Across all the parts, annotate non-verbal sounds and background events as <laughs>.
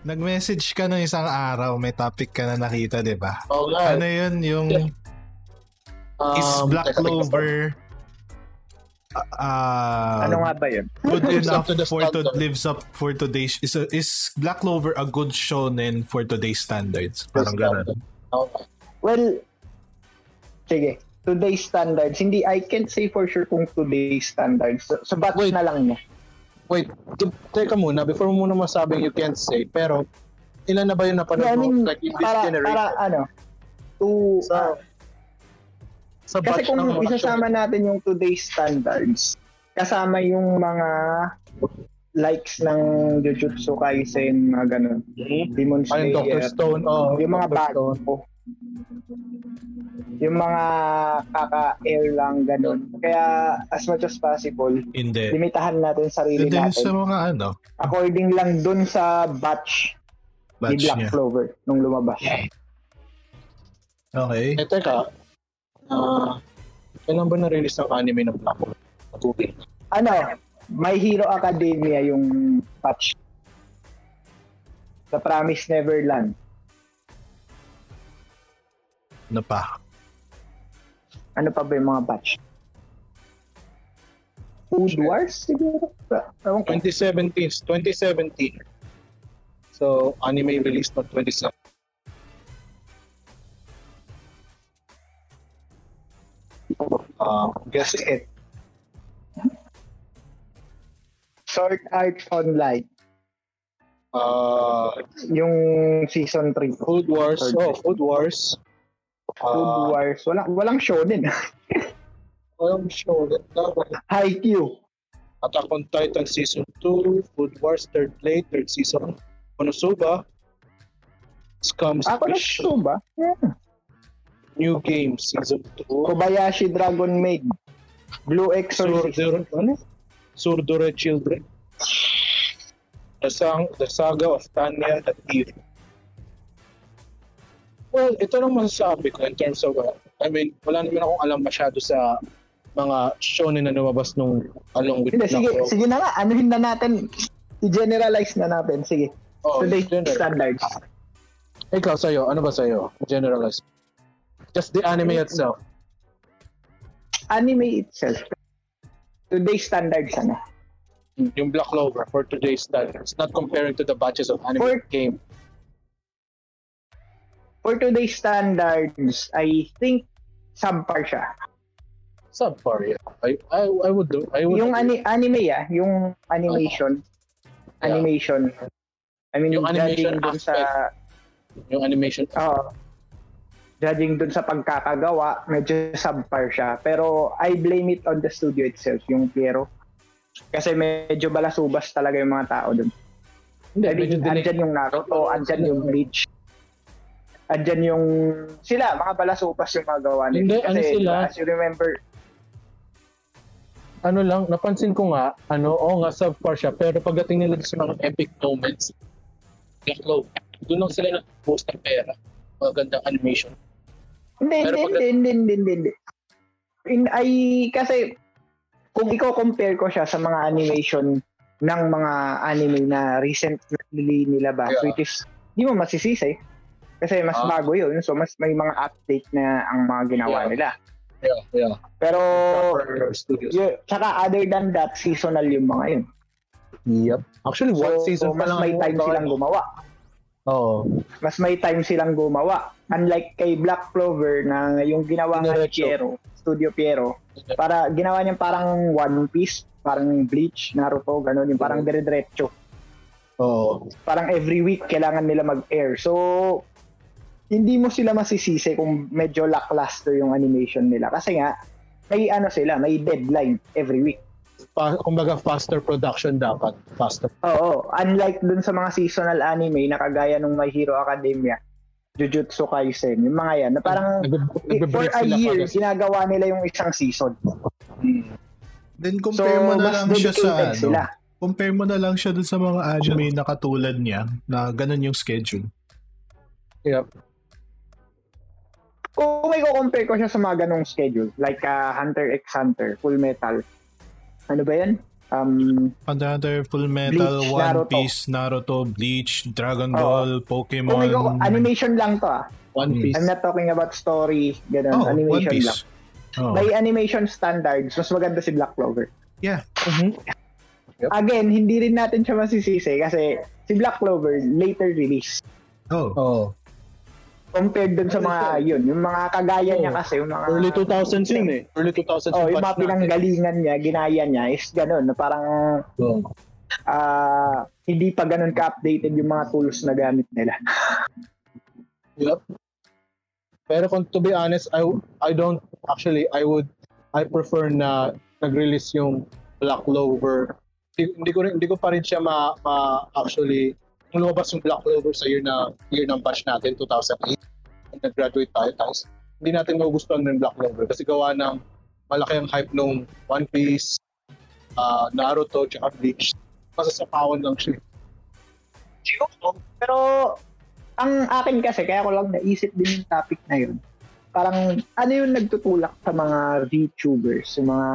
Nag-message ka ng isang araw, may topic ka na nakita, di ba? Nga. Ano yun, yung Um, is Black teka. Clover uh, ano nga ba yun? good <laughs> enough to for to lives up for today's is a, is Black Clover a good shonen for today's standards? Parang ganun. Nga. Well, sige. Today's standards, hindi, I can't say for sure kung today's standards. Sa, sa batch Wait. na lang niya. Wait, teka muna, before mo muna masabing you can't say, pero ilan na ba yung napanood I mean, mo? Like in this para, generation? para ano, to, Sa- ah, sa kasi batch kung ng mga isasama natin yung today's standards, kasama yung mga likes ng Jujutsu Kaisen, mga ganun. shonen. Demon Ayun, Dr. Slayer. Stone. Oh, yung mga bago. Yung mga kaka-air lang, ganun. Kaya, as much as possible, Hindi. limitahan natin sarili Hindi natin. sa mga ano, According lang dun sa batch, ni batch Black niya. Clover nung lumabas. Okay. Eh, teka. Ah, kailan ba na-release ang anime ng Black? Google. Ano, My Hero Academia yung batch. The Promise Neverland. Ano pa? Ano pa ba yung mga batch? Food Wars siguro? Ewan ko. 2017. 2017. So, anime released on 27. Uh, guess it. Sword Art Online. Uh, Yung season 3. Food Wars. Third Oh, Food Wars. Food Uh, Wars. Walang, walang shonen. walang show. <laughs> Haikyuu. Attack on Titan Season 2, Food Wars Third Play, Third Season, Konosuba, Scum's Ako na Fish, ito ba? Yeah. New Game Season 2, Kobayashi Dragon Maid. Blue Exorcist. Surdure, ano? Surdure Children, The, Sang, The Saga of Tanya at Eve. Well, ito lang masasabi ko in terms of, uh, I mean, wala naman akong alam masyado sa mga shonen na lumabas nung along with Hindi, sige, sige na nga. Anuhin na natin. I-generalize na natin. Sige. Oh, Today's general. standards. Ikaw sa'yo, ano ba sa'yo? Generalize. Just the anime itself. Anime itself. Today's standards ano? Yung Black Clover for today's standards. Not comparing to the batches of anime For- game. For today's standards, I think subpar siya. Subpar, yeah. I, I, I would do. I would Yung ani- anime ah, yung animation. Yeah. Animation. I mean, Yung animation dun sa yung animation. Oo. judging dun sa pagkakagawa, medyo subpar siya. Pero I blame it on the studio itself, yung Piero. Kasi medyo balasubas talaga yung mga tao dun. Hindi, I medyo mean, andyan yung Naruto, andyan yung Bleach. Andyan yung... Sila, mga balasubas yung mga gawa nila. Hindi, Kasi, ano sila? as you remember, Ano lang, napansin ko nga, ano, oo nga, subpar siya. Pero pagdating nila sa mga epic moments, Clover, doon lang sila nag-post ng pera. Magandang animation. Hindi, hindi, hindi, hindi, hindi, hindi. In, ay, kasi, kung i-compare ko siya sa mga animation ng mga anime na recently nilabas, Yeah. which is, di mo masisisi. Kasi mas Ah. bago yun. So, mas may mga update na ang mga ginawa Yeah. nila. Yeah, yeah. Pero, yun, tsaka other than that, seasonal yung mga yun. Yep. Actually, So, one season pa mas lang may time mga- silang gumawa. Oo. Mas may time silang gumawa. Unlike kay Black Clover na yung ginawa Diretso. Piero, Studio Piero, para ginawa niya parang One Piece, parang Bleach, Naruto, ganun, yung parang dire-diretso. Oo. Parang every week kailangan nila mag-air. So, hindi mo sila masisisi kung medyo lackluster yung animation nila. Kasi nga, may ano sila, may deadline every week. Pa, kumbaga, faster production dapat. Faster. Oo, unlike dun sa mga seasonal anime na kagaya nung My Hero Academia, Jujutsu Kaisen, yung mga yan, na parang Nag- for a year, kada- ginagawa nila yung isang season. Then So, compare mo na lang siya sa ano. sila. Compare mo na lang siya dun sa mga anime na katulad niya na ganun yung schedule. Yep. Kung may compare ko siya sa mga ganong schedule, like uh, Hunter x Hunter, Full Metal, ano ba yan? Um, Hunter x Hunter, Full Metal, Bleach, One Naruto. Piece, Naruto, Bleach, Dragon. Ball, kung Pokemon. ikaw, animation lang to ah. One. Piece. I'm not talking about story, ganun. Oh, One animation lang. Piece. Oh. By animation standards, mas maganda si Black Clover. Yeah. Mhm. Again, hindi rin natin siya masisisi kasi si Black Clover later release. Oh. Oh. Compared dun sa mga yun, yung mga kagaya niya kasi, yung mga Early 2000s yun eh. Early 2000s Oh, yung mga pinanggalingan niya, ginaya niya is ganun, na parang. Oh. ah hindi pa ganun ka-updated yung mga tools na gamit nila. Yep. Pero kung to be honest, I I don't actually I would I prefer na nag-release yung Black Clover. Hindi, hindi ko rin, hindi ko pa rin siya ma, ma actually nung lumabas yung Black Clover sa year na year ng batch natin 2008 nung nag-graduate tayo tapos hindi natin magugustuhan ng Black Clover kasi gawa ng malaki ang hype nung One Piece, ah, Naruto, tsaka Bleach. Masasapawan lang siya. Pero ang akin kasi, kaya ko lang naisip din yung topic na yun. Parang ano yung nagtutulak sa mga VTubers, yung mga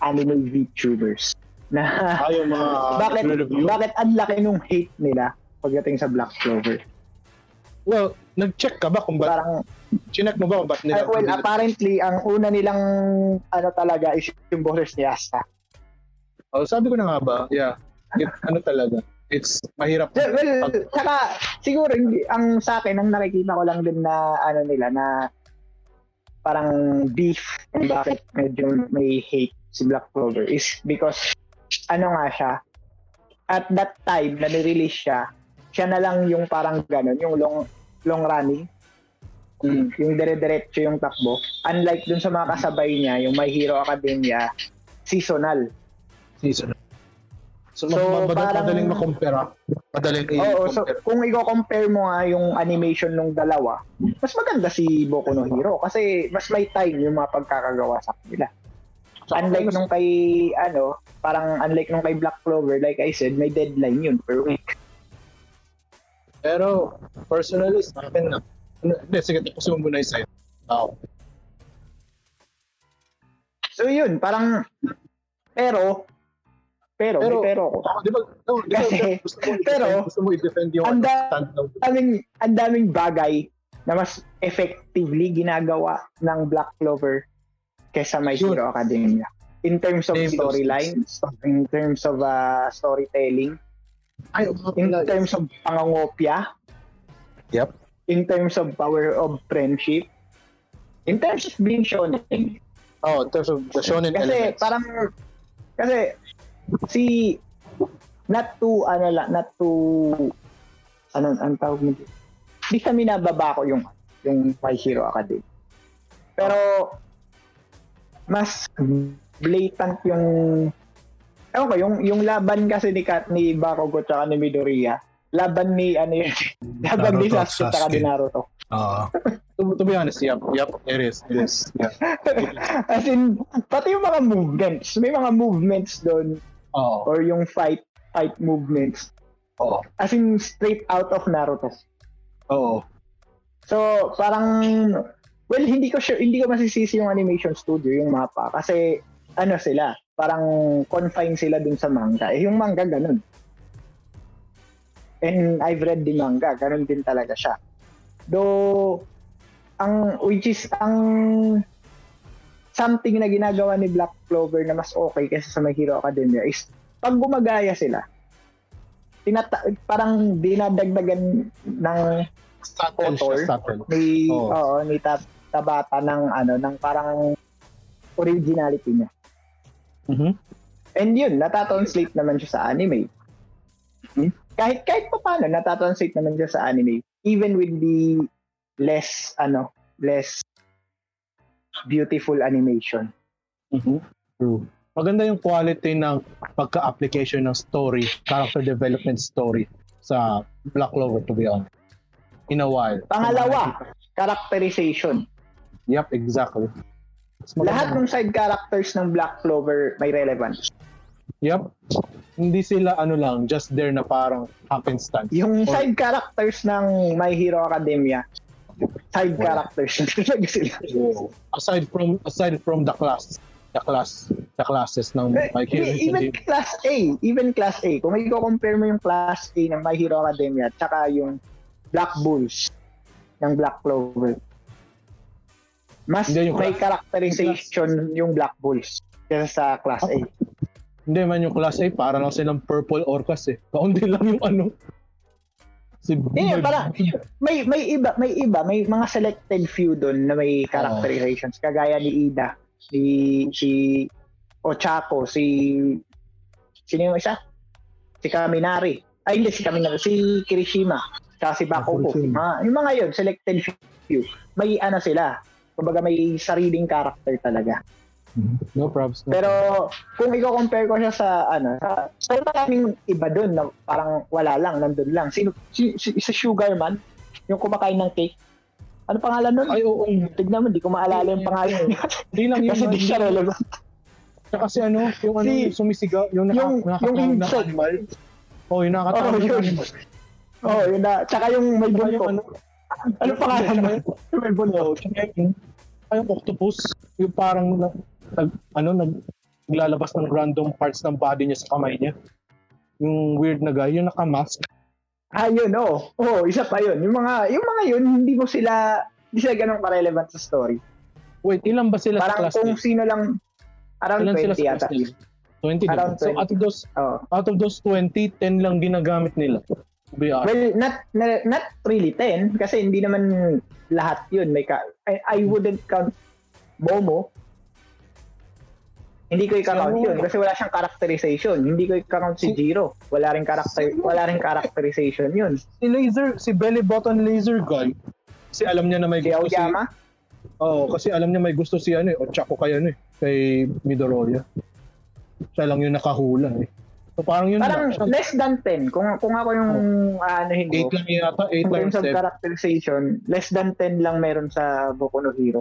anime VTubers na Ah, yung mga <laughs> bakit bakit ang laki nung hate nila pagdating sa Black Clover? Well, nag-check ka ba kung ba, Parang chinek mo ba kung ba't nila? well, apparently ang una nilang ano talaga is yung boses ni Asta. Oh, sabi ko na nga ba, yeah. It, ano talaga, it's mahirap. So, well, saka siguro hindi ang sa akin ang nakikita ko lang din na ano nila na parang beef kung bakit medyo may hate si Black Clover is because ano nga siya at that time na nirelease siya siya na lang yung parang ganun yung long long running Mm. yung dire-diretso yung takbo unlike dun sa mga kasabay niya yung My Hero Academia seasonal season. So, So, ma- ma- parang- madaling makompare. ah. Madaling Oo, so i-compare. kung i-compare mo nga yung animation nung dalawa, mas maganda si Boku no Hero kasi mas may time yung mga pagkakagawa sa kanila. Unlike nung kay ano, parang unlike nung kay Black Clover, like I said, may deadline yun per week. Pero, personally, sa akin na. Ano, Hindi, sige, tapusin mo muna yung side. Ah, So yun, parang pero pero Pero- pero, pero ako. oh, di ba, no, di ba, Kasi- gusto mo, pero- gusto mo i-defend yung Ang daming, ang daming bagay na mas effectively ginagawa ng Black Clover kaysa My. Hero Academia. In terms of storylines, in terms of uh, storytelling, Ay, in pala. terms of pangangopya, Yep. in terms of power of friendship, in terms of being shonen. Oh, in terms of the shonen Kasi elements. parang, kasi si, not to, ano lang, not to, ano, ang tawag mo dito? Di sa minababa ko yung, yung My Hero Academy. Pero, mas blatant yung, ewan ko, yung, yung laban kasi ni, Kat, ni Bakugo tsaka ni Midoriya, laban ni, ano yun, <laughs> laban ni Naruto at Sasuke tsaka ni Sasuke. Naruto. Oo. to, to be honest, yep, yep, it is, it is. Yeah. <laughs> As in, pati yung mga movements, may mga movements doon Oo. or yung fight fight movements Oo. as in straight out of Naruto. Oo. So, parang well, hindi ko sure, hindi ko masisisi yung animation studio, yung mapa kasi ano sila, parang confined sila dun sa manga. Eh, yung manga ganun. And I've read the manga, ganun din talaga siya. Though, ang, which is, ang something na ginagawa ni Black Clover na mas okay kaysa sa My Hero Academia is pag gumagaya sila, tinata- parang dinadagdagan ng Subtle Author? subtle. ni Oo. oo ni Tab- Tabata ng ano ng parang originality niya. Mhm. And yun, natatranslate naman siya sa anime. Mhm. Kahit kahit pa paano natatranslate naman siya sa anime even with the less ano, less beautiful animation. Mhm. True. Maganda yung quality ng pagka-application ng story, character development story sa Black Clover to be honest. In a while. Pangalawa, characterization. Yep, exactly. Lahat ng side characters ng Black Clover may relevance. Yep. Hindi sila ano lang, just there na parang happenstance. Yung Or- side characters ng My Hero Academia, side Wala. characters <laughs> talaga sila. aside from aside from the class the class the classes ng Eh, My Hero even Academia. class A, even class A, kung i-compare mo yung class A ng My Hero Academia at saka yung Black Bulls ng Black Clover, mas Hindi, yung may class- characterization yung Black Bulls kaysa sa class A. Hindi man yung class A, para lang silang purple orcas eh. Kaunti lang yung ano. Si Eh, para may may iba, may iba, may mga selected few doon na may characterizations kagaya ni Ida, si si Ochako, si sino yung isa? Si Kaminari. Ay, hindi si Kaminari, si Kirishima, saka si Bakugo. Mga, yung mga yun, selected few. May ano sila, kumbaga may sariling character talaga. No props. No. Pero kung i-compare ko siya sa ano, sa, sa maraming iba doon na parang wala lang, nandun lang. Sino si, si, si Sugar Man, yung kumakain ng cake. Ano pangalan nun? Ay, oo. Tignan mo, hindi ko maalala yung pangalan. Hindi <laughs> lang <laughs> yun. Kasi di siya relevant. Tsaka si ano, yung ano, Si- yung sumisigaw, yung, naka, yung- nakakatawa yung na insect. animal. Oh, yung nakakatawa Oh, yun. oh, yun na. Tsaka yung may Tsaka bunto. Ano, Ano pangalan nun? Yung oh, tsaka yung, yung octopus, yung parang na, nag, ano, nag, naglalabas ng random parts ng body niya sa kamay niya. Yung weird na guy, yung naka-mask. Ah, yun, oh. Oh, isa pa yun. Yung mga, yung mga yun, hindi mo sila, hindi sila ganun ka-relevant sa story. Wait, ilan ba sila sa Parang class kung A? sino lang, around Ilan sila 20 sa yata. class A? 20 din. Around So 20. out of those Oh. out of those 20, 10 lang ginagamit nila. Be honest. Well, not na- not really 10 kasi hindi naman lahat 'yun may ka I, I wouldn't count Momo. Hindi ko i-count Si? 'yun kasi wala siyang characterization. Hindi ko i-count si Si- Jiro. Wala ring character wala ring characterization 'yun. si Laser, si Belly Button Laser Guy, kasi alam niya na may Si gusto si... Aoyama, Oo, kasi alam niya may gusto si ano eh, Ochako kay ano eh, kay Midoriya. Siya lang yung nakahula eh. So parang yun parang lang. Less than 10 kung kung ako yung ano hindi 8 lang yata, 8 in lang terms of 7. characterization, less than 10 lang meron sa Boku no Hero.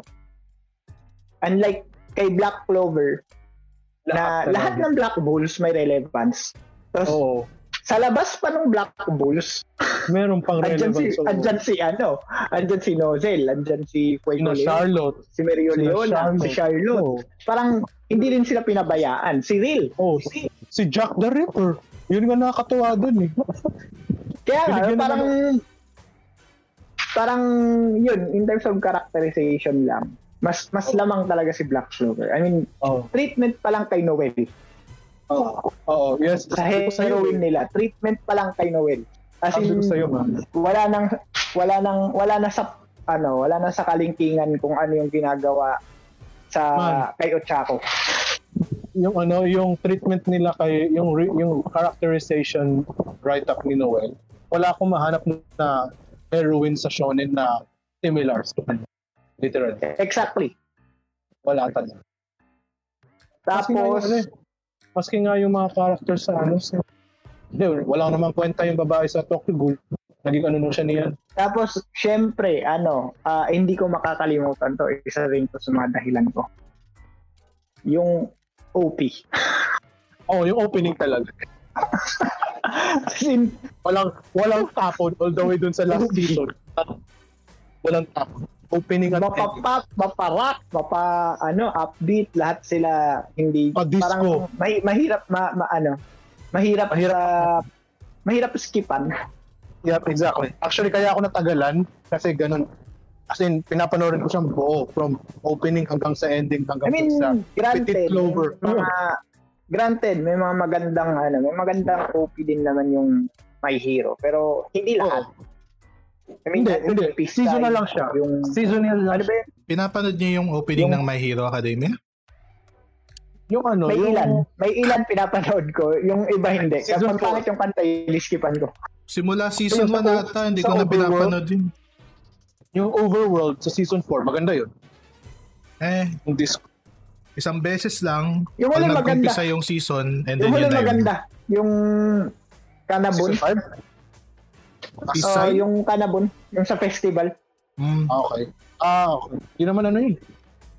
Unlike kay Black Clover, na lahat ng Black Bulls may relevance. Tapos Oo, sa labas pa ng Black Bulls, <laughs> meron pang andyan si, relevance. andyan si ano, andyan si Nozel, andyan si Fuego Leon, Charlotte. si Mario Leona, Charlotte. si Charlotte. Oo. Parang hindi rin sila pinabayaan. Si Real. Oh, si, si Jack the Ripper. Yun nga nakakatuwa dun eh. <laughs> Kaya nga, Binigyan parang parang yun, in terms of characterization lang, mas mas lamang talaga si Black Clover. I mean, Oo. treatment pa lang kay Noel. Oo. Oo, yes. Sa heroine nila, treatment pa lang kay Noel. As in, sa'yo, wala nang wala nang wala na sa ano, wala na sa kalingkingan kung ano yung ginagawa sa Man. kay Ochako. Yung ano, yung treatment nila kay yung yung characterization write up ni Noel. Wala akong mahanap na heroine sa shonen na similar sa kanya. Literally. Exactly. Wala talaga. Maski nga yung, Tapos ano eh, maski nga yung mga characters sa ano, sa, hindi, wala namang kwenta yung babae sa Tokyo Ghoul. Naging ano nung siya niyan. tapos syempre ano, ah, hindi ko makakalimutan to, isa rin to sa mga dahilan ko. Yung OP. Oh, yung opening talaga. <laughs> As in, Walang, walang tapon all the way dun sa last season. Walang tapon. Opening at mapapop, maparock, mapa ano, upbeat, lahat sila hindi Pa-disco. parang may, mahirap ma, ma- ano, mahirap Mahirap. sa mahirap skipan. Yep, exactly. Actually, kaya ako natagalan kasi ganun. As in, pinapanood ko siyang buo from opening hanggang sa ending I hanggang mean, sa granted, Petit Clover. may mga granted, may mga magandang ano, may magandang OP din naman yung My Hero, pero hindi lahat. I mean, Hindi, hindi. peace Seasonal lang siya. Yung seasonal lang ano ba yun? Pinapanood niyo yung opening Yung- ng My Hero Academia? yung ano, May yung, ilan. May ilan pinapanood ko, yung iba hindi. Season pag pangit yung kanta, iliskipan ko. Simula season Yung 1 sa- ata, hindi ko na pinapanood yun. Yung Overworld sa season 4, maganda yun. Eh, Yung disc. isang beses lang, Yung huli maganda. yung season, and then Yung huli yun na yun. maganda. Yung Kanabun. Season 5? East Oh, side? yung Kanabun. Yung sa festival. Mm, Ah, okay. Ah, okay. Yun naman ano yun.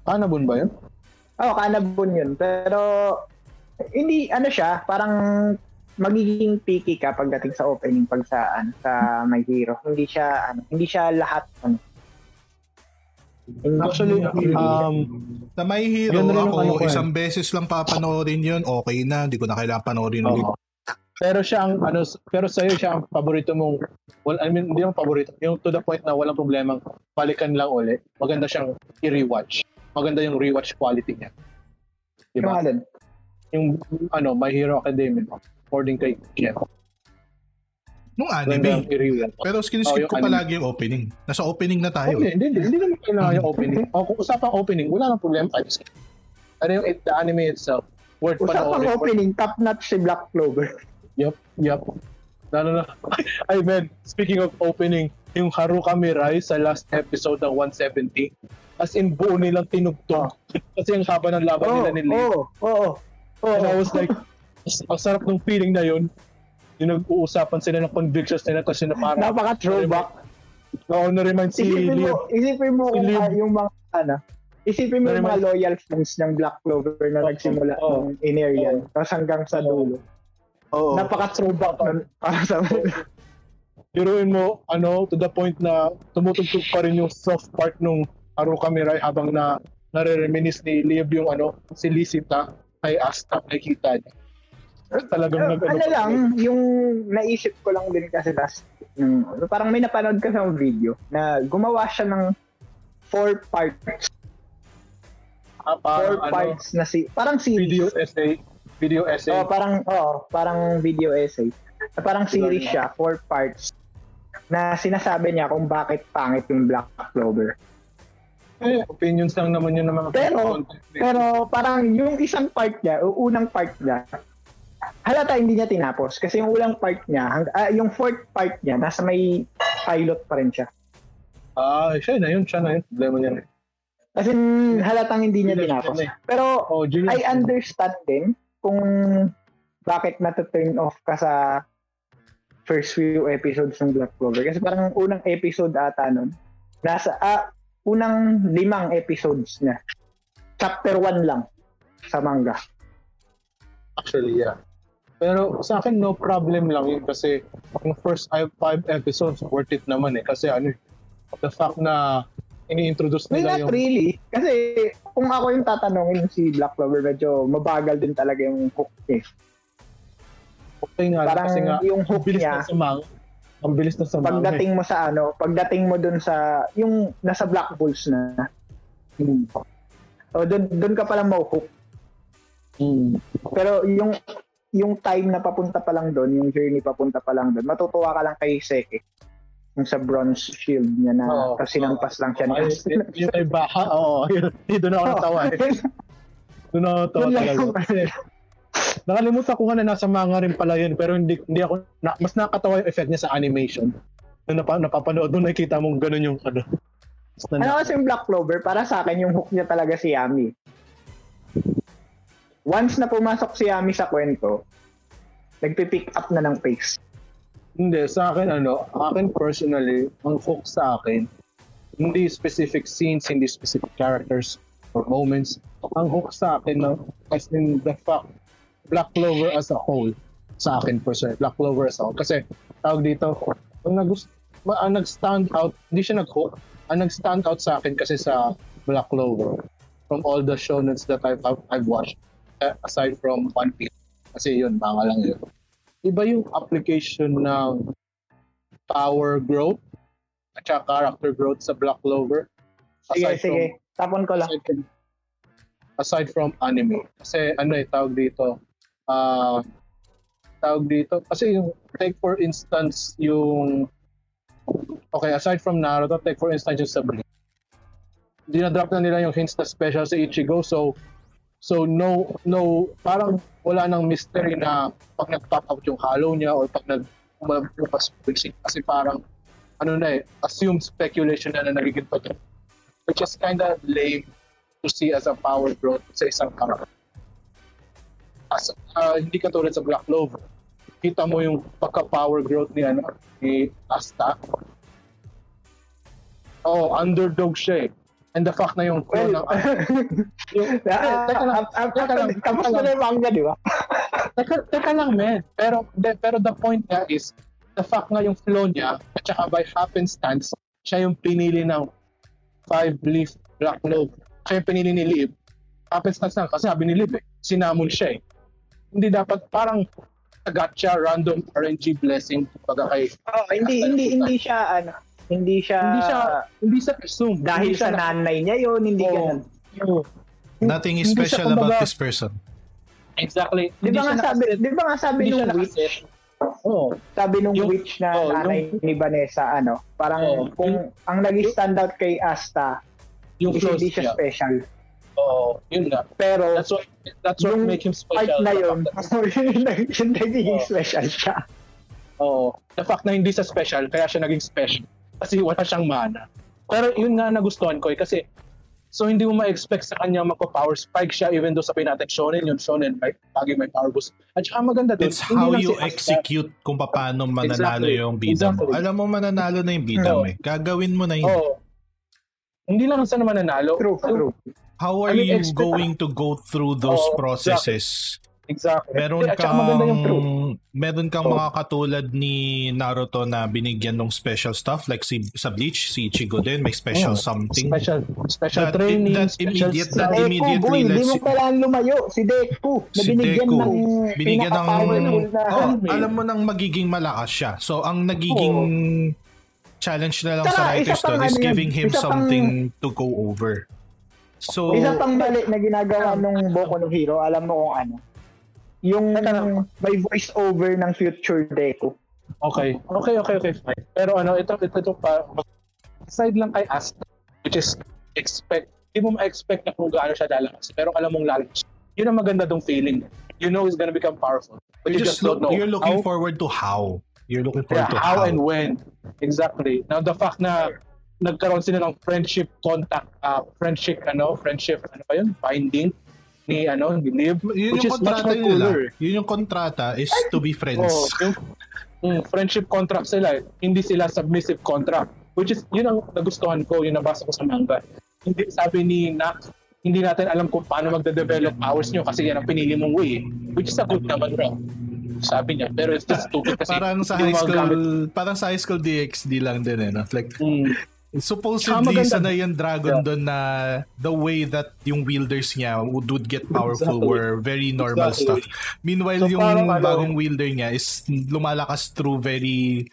Hanabun ba yun? Oh, Kanabun yun. Pero, hindi, ano siya, parang magiging picky ka pagdating sa opening pag sa ano, sa My Hero. Hindi siya ano, hindi siya lahat ano. Hindi, Actually, um, Sa My Hero, Yun ako, ko eh. isang beses lang papanoorin yun, okay na. Hindi ko na kailangan panoorin ulit. Oo. Pero siya ang ano pero sa iyo siya ang paborito mong well, I mean hindi yung paborito, yung to the point na walang problema balikan lang uli. Maganda siyang i-rewatch. Maganda yung rewatch quality niya. Di Yung? Yung ano, My Hero Academia according kay Ken. Nung anime. Pero Oh, skiniskip yung ko palagi yung opening. Nasa opening na tayo. Hindi, hindi, hindi, naman kailangan yung opening. O kung usapang opening, wala nang problema. Ano yung it, the anime itself, worth Usapang panoorin. opening, top notch si Black Clover. Yup, yup. Lalo na, <laughs> ay man, speaking of opening, yung Haruka Mirai sa last episode ng 170, as in buo nilang tinugtog. <laughs> Kasi ang haba ng laban nila ni Lee. Oo, oo. And I was like, as- ang sarap ng feeling na yun. Yung nag-uusapan sila ng convictions nila kasi na parang, Napaka-throwback. oo, na-remind si Isipin Lee. mo, isipin mo Si yung mga, ano, isipin mo yung mga loyal fans ng Black Clover na Oo, nagsimula oo. ng Inerian, tapos hanggang sa dulo. Oo. Napaka-throwback nun para sa Biruin mo, ano, to the point na tumutugtog pa rin yung soft part nung Haruka Mirai habang na nare-reminis ni Liv yung ano, si Lisita kay Asta, nakikita niya. Talagang nag ano lang, yung naisip ko lang din kasi last, yung, parang may napanood ka sa video na gumawa siya ng four parts, ah, four parang, ano, parts na si, parang series. video essay, video essay. Oh, parang oh, parang video essay. Na Parang series siya, four parts na sinasabi niya kung bakit pangit yung Black Clover. eh, opinions lang naman yun ng mga Pero-. Pero parang yung isang part niya, o unang part niya, halata hindi niya tinapos. Kasi yung unang part niya, hang, ah, yung fourth part niya, nasa may pilot pa rin siya. Ah, siya na yun, siya na yun. Problema niya na. As in, halatang hindi niya Genius tinapos. eh. Pero Oh, genius. I understand din kung bakit nata-turn off ka sa first few episodes ng Black Clover. Kasi parang unang episode ata nun, nasa, ah, unang limang episodes niya. Chapter 1 lang sa manga. Actually, yeah. Pero sa akin, no problem lang yun kasi yung first five, episodes, worth it naman eh. Kasi ano, the fact na ini-introduce nila not yung... really. Kasi kung ako yung tatanungin si Black Clover, medyo mabagal din talaga yung hook eh. Okay nga, Parang kasi nga, yung hook bilis niya, na sa manga. Ang bilis na sa manga. eh. pagdating mo sa ano, pagdating mo dun sa, yung nasa Black Bulls na, Hmm. o dun, dun ka palang mau-hook. Hmm. Pero yung yung time na papunta pa lang doon, yung journey papunta pa lang doon, matutuwa ka lang kay Seke. Yung sa bronze shield niya na Oo. tapos sinampas lang siya. Ni- yung kay Baha, <laughs> oo. Yun, doon ako natawa eh. Doon ako natawa talaga. nakalimutan ko nga na nasa manga rin pala yun, pero hindi, hindi ako, na, mas nakakatawa yung effect niya sa animation. Nung napa, napapanood mo, nakikita mong ganun yung ano. Ano kasi yung Black Clover, para sa akin yung hook niya talaga si Yami. Once na pumasok si Yami sa kwento, nagpipick up na ng pace. Hindi, sa akin ano, akin personally, ang hook sa akin, hindi specific scenes, hindi specific characters or moments. Ang hook sa akin, no, as in the fact, Black Clover as a whole, sa akin personally, Black Clover as a whole. Kasi, tawag dito, ang, nag ang nag-stand out, hindi siya nag-hook, ang nag-stand out sa akin kasi sa Black Clover, from all the shonens that I've, I've watched, eh, aside from One Piece, kasi yun, manga lang yun iba yung application ng power growth at saka character growth sa Black Clover. Sige, Aside sige. Tapon ko lang. aside from, aside from anime. Kasi ano eh, tawag dito, ah tawag dito, kasi yung, take for instance, yung, okay, aside from Naruto, take for instance yung sa Bleach. Dinadrop na nila yung hints na special sa Ichigo, so, so no, no, parang wala nang mystery na pag nag-pop out yung hollow niya or pag nag lumabas basic kasi parang ano na eh, assumed speculation na na nagiging totoo. Which is kind of lame to see as a power growth sa isang character. As, ah, hindi katulad sa Black Clover. Kita mo yung pagka-power growth ni, ano, ni Asta. Oh, underdog siya eh. And the fact na yung flow Well, ng <laughs> yung, Ah, teka lang, ah, ah, teka lang, Tapos na lang. na yung manga, di ba? Teka, teka lang, man. Pero, de, pero the point niya is, the fact nga yung flow niya, at saka by happenstance, siya yung pinili ng five leaf black clover. Siya yung pinili ni Liv happenstance lang kasi sabi ni Liv eh, sinamon siya eh. Hindi dapat parang gotcha random RNG blessing pagka kay Oh, hindi hindi hindi siya ano, hindi siya hindi siya hindi siya assume dahil hindi siya sa nanay niya yun, hindi Oo. ganun. Oo. Nothing is Hindi siya, special about kumbaga- this person. exactly Di ba nga sabi, di ba nga sabi nung witch. Oo. sabi nung Yung- witch na oh, nanay ni Vanessa, ano, parang Oh, kung ang naging standout kay Asta, yung is hindi siya special. Oo, yun nga. Pero That's what that's what Yung make him part special. na The yun, <laughs> yung nag- yung nagiging Oh. special siya. Oo. The fact na hindi siya special, kaya siya naging special. Kasi wala siyang mana. Pero yun nga nagustuhan ko eh, kasi so hindi mo ma-expect sa kanya magpa-power spike siya even though sabihin natin shonen yung shonen may lagi may power boost. At saka maganda doon, It's hindi how you si Asta- execute kung paano mananalo Exactly. yung bida mo. Exactly. Alam mo mananalo na yung bida mo eh. Gagawin mo na yun. Oo. Hindi lang sa naman nanalo. True, true. How are I mean, you going to go through those Oo, processes? Exactly. Meron At kang maganda yung true. meron kang Oo. mga katulad ni Naruto na binigyan ng special stuff like si sa Bleach si Ichigo din may special Oo. something. Special special That- training, that special immediate- that Deku, immediately boy, hindi lets mo you- kailangan lumayo. Si Deku, na Si binigyan Deku, ng binigyan ng na oh, alam mo nang magiging malakas siya. So ang nagiging challenge na lang Tsaka, sa writers doon is ano giving him isa pang- something to go over. So Isa pang mali na ginagawa nung Boku no Hero, alam mo kung ano. Yung lang. may voice over ng future Deku. Okay. Okay, okay, okay, fine. Pero ano, ito, ito, ito pa, aside lang kay Asta, which is expect, hindi mo ma-expect na kung gaano siya lalakas. Pero alam mong lalakas. Yun ang maganda dong feeling. You know he's gonna become powerful. But you you just just look, don't know. you're looking how, forward to how. You're looking yeah, forward to how how. and when. Exactly. Now, the fact na nagkaroon sila ng friendship contact, uh, friendship, ano, friendship, ano ba yun? Binding ni, ano, ni Liv. Yun which yung is much more nila. cooler. Yun yung kontrata is to be friends. Oh, yung mm, friendship contract sila, hindi sila submissive contract. Which is, yun ang nagustuhan ko, yun nabasa ko sa manga. Hindi, sabi ni Nak, hindi natin alam kung paano magde-develop powers nyo kasi yan ang pinili mong way. Which is a good naman bro. Sabi niya. Pero it's just stupid kasi. parang sa high school, magagamit. parang sa high school DxD lang din eh. No? Like, Mm, supposedly maganda. sanay yung dragon Yeah. doon na the way that yung wielders niya would, would get powerful Exactly. were very normal Exactly. stuff. Meanwhile, So, yung parang ano- bagong wielder niya is lumalakas through very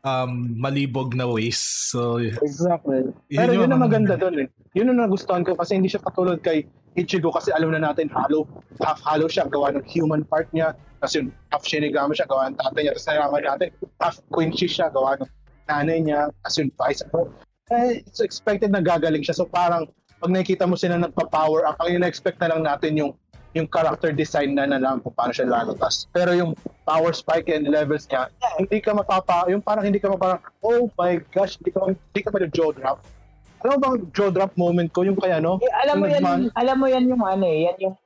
um, malibog na ways. So, Exactly. Yun Pero yun ang maganda doon eh. Yun ang nagustuhan ko kasi hindi siya katulad kay Ichigo kasi alam na natin hollow, half hollow siya gawa ng human part niya. Kasi yun, half Shinigami siya gawa ng tatay niya. Tapos nalaman natin, half Quincy siya gawa ng nanay niya. Kasi yun, vice versa. Eh, it's expected na gagaling siya. So parang pag nakikita mo sila nagpa-power up, ang ina-expect na lang natin yung yung character design na na lang kung paano siya lalatas. Pero yung power spike and levels niya, hindi ka mapapa, yung parang hindi ka maparang, oh my gosh, hindi ka, hindi ka pa jaw drop. Alam mo bang jaw drop moment ko, yung kaya no? Eh, alam mo Yung yan, nagman- alam mo yan yung ano eh, yan yung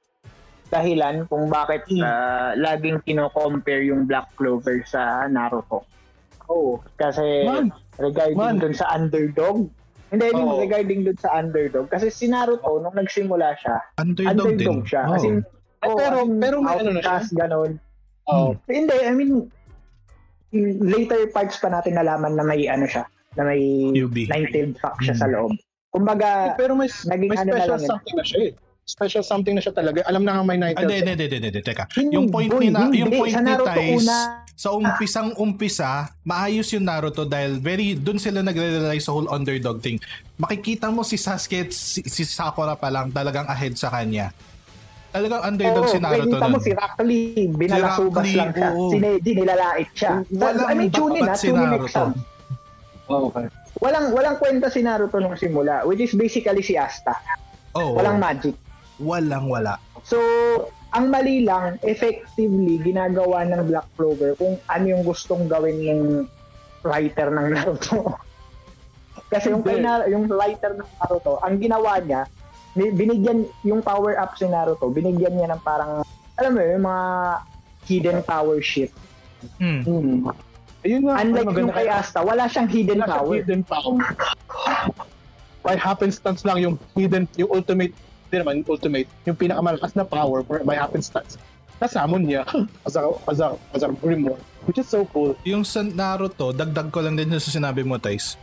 dahilan kung bakit ah, laging kino-compare yung Black Clover sa Naruto. Oh, Kasi man, regarding Man. dun sa underdog, hindi, Oo. regarding dun sa underdog. Kasi si Naruto, nung nagsimula siya, underdog, din. underdog siya. Oh. Eh, oh, pero- pero may ano na siya. ganun. oh, Hindi, I mean, later parts pa natin nalaman na may ano siya, na may UB. nine-tailed fox siya sa Hmm. loob. Kumbaga, pero may, naging may ano na special yun. something na siya eh. Special something na siya talaga. Alam na nga may night Ah, Hindi, hindi, hindi, hindi, teka. Yung point ni na, yung point Sa ni una. Sa umpisang umpisa, maayos yung Naruto dahil very dun sila nagre-rely sa whole underdog thing. Makikita mo si Sasuke at si, si Sakura pa lang talagang ahead sa kanya. Talagang underdog Oo, si Naruto nakikita mo nun. si Rock Lee, binalasubas Si Rock Lee, lang siya. oo. Sine, nilalait siya. Walang I mean, tunin babat na, si tunin Naruto. exam. Oh, okay. Walang, walang kwenta si Naruto nung simula, which is basically si Asta. Oh, Walang magic. walang wala. So, ang mali lang, effectively, ginagawa ng Black Clover kung ano yung gustong gawin ng writer ng <laughs> Naruto. Kasi yung, kay na, yung writer ng Naruto, ang ginawa niya, ni- binigyan yung power up si Naruto, binigyan niya ng parang, alam mo yun, yung mga hidden power shit. Hmm. Hmm. Ayun nga. Unlike maganda yung kay Asta, wala siyang hidden Wala siyang power. hidden power. By happenstance lang yung hidden, yung ultimate, hindi naman yung ultimate, yung pinakamalakas na power for, by happenstance. Nasamon niya <laughs> as a, as a, as a grimoire, which is so cool. Yung sa Naruto, dagdag ko lang din sa sinabi mo, Thais.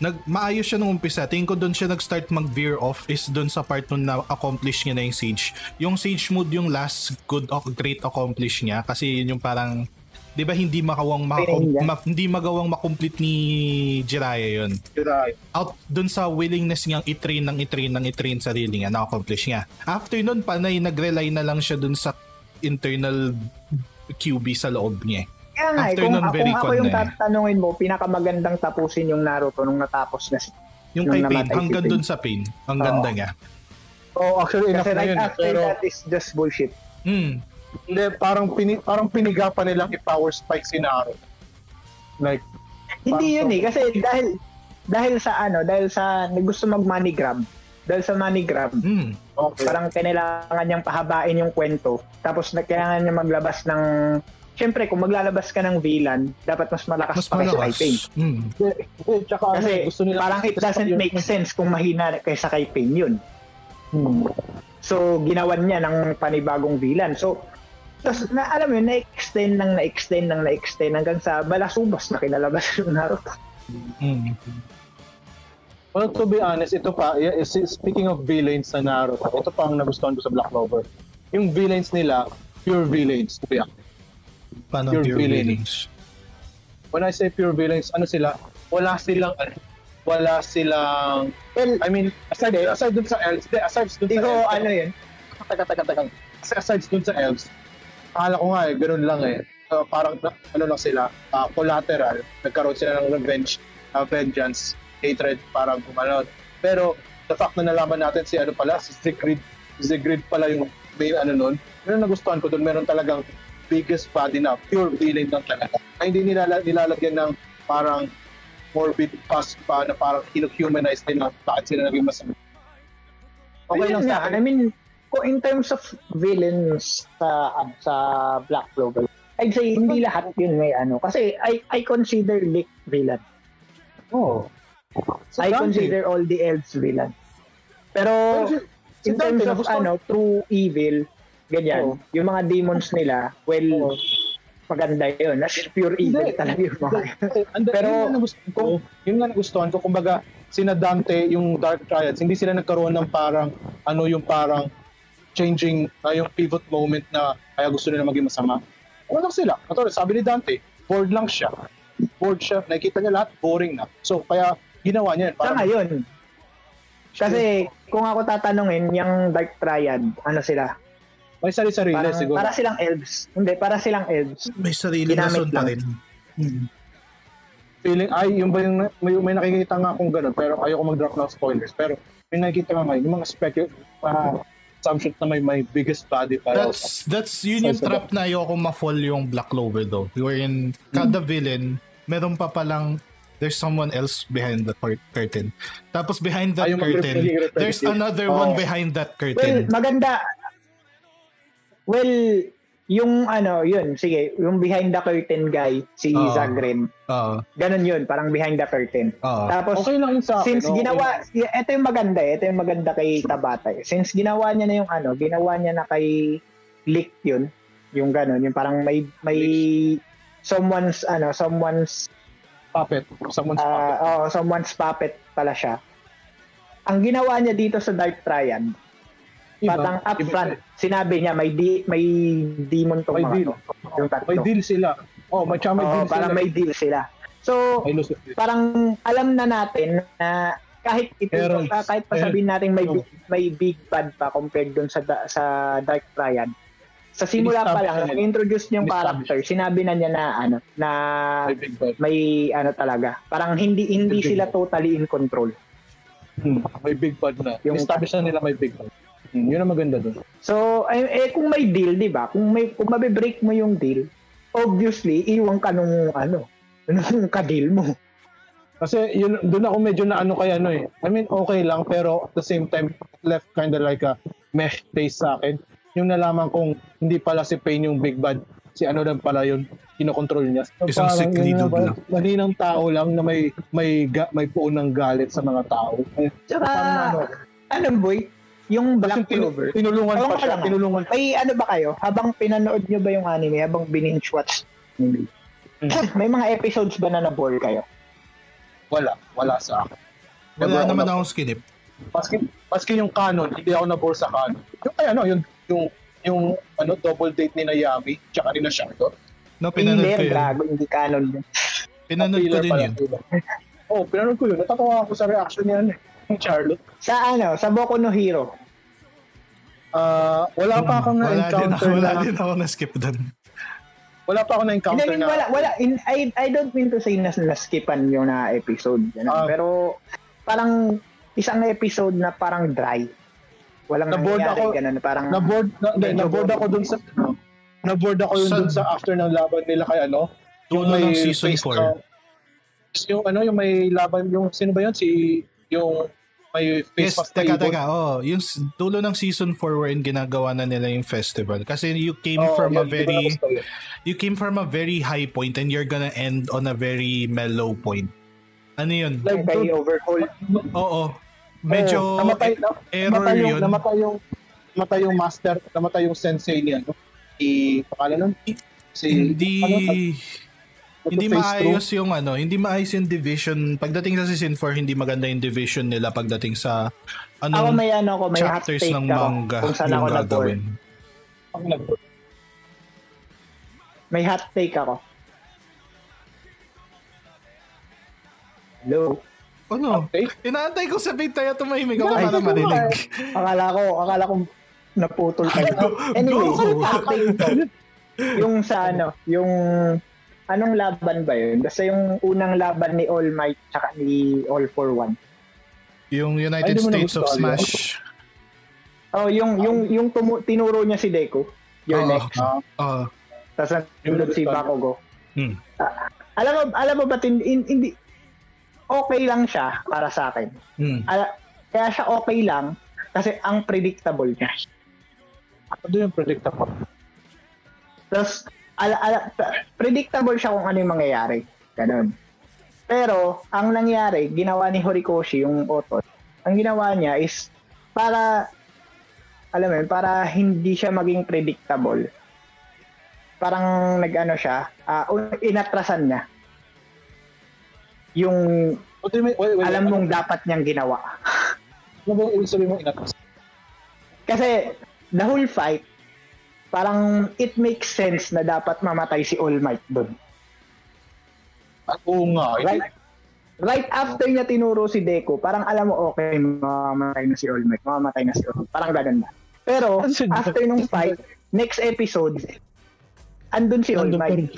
nag maayos siya nung umpisa. Tingin ko doon siya nag-start mag-veer off is doon sa part nung na-accomplish niya na yung Sage. Yung Sage mode yung last good o great accomplish niya kasi yun yung parang 'di ba hindi makawang niya. ma- hindi magawang makomplete ni Jiraiya yun. Jiraiya. Out doon sa willingness niyang i-train ng i-train ng i-train sarili niya, na-accomplish niya. After nun, panay nag-rely na lang siya doon sa internal QB sa loob niya. Kaya nga, eh, After kung, nun, kung very ako con yung na eh. tatanungin mo, pinakamagandang tapusin yung Naruto nung natapos na si Yung kay Pain, si hanggang Pain. doon sa Pain, ang Oo. ganda niya. Oh, actually, enough Kasi na right yun. after Pero, that is just bullshit. Hmm. Hindi, parang, pini, parang piniga pa nilang i-power spike si Naruto. Like, Hindi yun eh, kasi dahil dahil sa ano, dahil sa gusto mag money grab, dahil sa money grab, Hmm. okay. parang kailangan niyang pahabain yung kwento, tapos na kailangan niya maglabas ng Siyempre, kung maglalabas ka ng villain, dapat mas malakas Mas pa kaysa kay malakas. Pain. Hmm. Eh, eh, tsaka, ano, Kasi gusto nila parang it doesn't make sense kung mahina kaysa kay Pain yun. Hmm. So, ginawan niya ng panibagong villain. So, tas, na, alam mo yun, na-extend ng na-extend ng na-extend hanggang sa balasubas na kinalabas yung Naruto. Hmm. Well, to be honest, ito pa, y- is- speaking of villains na Naruto, ito pa ang nagustuhan ko sa Black Clover. Yung villains nila, pure villains, to be honest. Paano Pure pure villain. villains? When I say pure villains, ano sila? Wala silang, ano, wala silang, Well, I mean, aside, aside dun sa elves, de, aside dun sa Ikaw, elves, ano yun? taga, taga, taga. Kasi aside dun sa elves, akala ko nga eh, ganun lang eh. Uh, parang, na- ano lang sila, uh, collateral, nagkaroon sila ng revenge, uh, vengeance, hatred, parang gumanon. Pero, the fact na nalaman natin si ano pala, si Zigrid, Zigrid pala yung main ano nun, yun ang nagustuhan ko doon, meron talagang biggest body na pure villain lang talaga. Ay, hindi nilala, nilalagyan ng parang morbid past pa na parang humanize nila bakit sila naging masama. Okay lang Yun sa akin. I mean, kung in terms of villains sa ano, sa Black Clover, I'd say hindi lahat yun may ano. Kasi I I consider Lick villain. Oh. Si I Dante. consider all the elves villain. Pero si in terms Dante, of ano, true evil, ganyan, Oo. yung mga demons nila, well, Oo. maganda yun. That's pure evil Hindi. talaga yung mga And Pero- yun nga nagustuhan ko, yun nga nagustuhan ko, kumbaga, sina Dante, yung Dark Triads, hindi sila nagkaroon ng parang, ano yung parang changing, uh, yung pivot moment na kaya gusto nila maging masama. Ano lang sila? Katulad, sabi ni Dante, bored lang siya. Bored siya, nakikita niya lahat, boring na. So, kaya ginawa niya yun. Sa ngayon. Kasi kung ako tatanungin, yung Dark Triad, ano sila? may sarili-sarili Parang, siguro. para silang elves. Hindi, para silang elves. May sarili na Ginamit lang. rin. Hmm. feeling, ay, yung ba yung, may, may nakikita nga akong gano'n, pero ayoko mag-drop ng spoilers. Pero may nakikita nga ngayon, yung mga specu, mga assumptions na may, may biggest body para That's that's yun yung trap na ayoko ma-fall yung Black Clover though. Wherein kada Hmm. villain, meron pa palang there's someone else behind the cur- curtain. Tapos behind that Ay, curtain, there's another one Oh. behind that Well, curtain. maganda. Well, yung ano, yun, sige, yung behind the curtain guy, si Oo. Zagren, Oo. ganun yun, parang behind the curtain. Oo. Tapos, Okay lang yun sa akin. since okay ginawa, ito yung maganda eh, ito yung maganda kay Tabata eh. Since ginawa niya na yung ano, ginawa niya na kay Lick yun, yung ganun, yung parang may, may someone's, ano, someone's puppet, someone's puppet. Ah, oh, someone's puppet pala siya. Ang ginawa niya dito sa Dark Triad, Iba, patang upfront, siya. sinabi niya may di, may demon tong May mga deal. to, yung tatlo. May deal sila. Oh, may may Oo, deal parang sila. may deal sila. So, parang alam na natin na kahit ito Heralds. kahit pa sabihin natin may big, may big bad pa compared dun sa sa Dark Triad. Sa simula pa lang, nung introduce niya yung In-establish. character, sinabi na niya na ano, na May may ano talaga. Parang hindi hindi sila totally in control. Hmm, may big bad na. Yung- Establish na nila may big bad. Hmm, yun ang maganda doon. So, eh, eh, kung may deal, di ba? Kung may kung mabe-break mo yung deal, obviously, iwan ka nung ano, <laughs> nung ka-deal mo. Kasi yun, doon ako medyo na ano kay ano eh. I mean, okay lang, pero at the same time, left kind of like a mesh taste sa akin. Yung nalaman kong hindi pala si Pain yung big bad, si ano lang pala yun, kinokontrol niya. So, Isang parang sickly dude ba, lang. Maninang tao lang na may may ga, may puon ng galit sa mga tao. Eh, Tsaka, ano, ano boy, yung kasi Black tin- Clover, tinulungan pa siya, lang, ah. tinulungan may ano ba kayo, habang pinanood nyo ba yung anime, habang binge watch, Hmm. may mga episodes ba na na-bore kayo? wala. Wala sa akin. Wala Never ako naman na- akong skinip. Maski, maski yung canon, hindi ako nabore sa canon. Yung kaya ano, yung, yung, yung ano, double date ni Nayami, tsaka ni na Shadow. No, pinanood Hindi, ko yun. gago, hindi canon yun. Pinanood ko din yun. Oo, oh, pinanood ko yun. Natatawa ako sa reaction niya, eh, ni Charlotte. Sa ano, sa Boku no Hero. Ah, wala pa akong Wala din ako, na-encounter wala na, din ako na-skip doon. wala pa akong Hindi, na-encounter I mean, na, wala, wala, in, I, I don't mean to say na naskipan yung na episode. Ganun. Ah. pero, parang, isang episode na parang dry. Walang Na-bored nangyayari, ako- ganun. Parang, na-board, na, Medyo na-board ako dun sa, na-board ako yun Sa- dun sa after ng laban nila kay ano, Dulo ng season face 4. na- yung ano, yung may laban, yung sino ba yun? Si, yung may face Yes, mask teka, teka. Oh, yung dulo ng season 4 wherein ginagawa na nila yung festival. Kasi you came Oo, from yun, a very you came from a very high point and you're gonna end on a very mellow point. Ano yun? Like, dude, overhaul. Oo. Medyo Oo, namatay, na, error namatay yung, yun. namatay yung, namatay yung master, namatay yung sensei niya, no? Si, pangalan nun? Si, hindi ano, hindi maayos yung ano, hindi maayos yung division. Pagdating sa season 4, hindi maganda yung division nila pagdating sa Ako anong may ano ko, may chapters ng ako manga kung saan yung ako gagawin. Nag- May hot take ako. Hello? Ano? Okay. Inaantay ko sabihin tayo tumahimik ako para marinig. Akala ko, akala ko naputol kayo. Anyway, Go! hot take ko. Yung sa ano, yung anong laban ba yun? Basta yung unang laban ni All Might tsaka ni All for One. Yung Ay, United mo States of Smash. Oh, yung yung yung tumu- tinuro niya si Deku. You're Oo. next. Ah, Ah, Tapos Yung nandun si. Bakugo. Hmm. Ah, alam mo, alam mo ba, tin- in- hindi, okay lang siya para sa akin. hmm. Ala- kaya siya okay lang kasi ang predictable niya. ano yung predictable? Tapos, ala, ala, predictable siya kung ano yung mangyayari. Ganun. Pero, ang nangyari, ginawa ni Horikoshi, yung author, ang ginawa niya is para, alam mo para hindi siya maging predictable. Parang nag-ano siya, un- inatrasan niya. Yung What do you mean? Wait, wait, alam mong dapat niyang ginawa. Ano ba yung ibig sabihin mo inatas? Kasi the whole fight, parang it makes sense na dapat mamatay si All Might doon. Ah, Oo nga. eh. Right? Right after niya tinuro si Deku, parang alam mo, okay, mamamatay na si All Might, mamamatay na si All Might. Parang ganun na. Pero, Ano after nung fight, next episode, andun si All Might.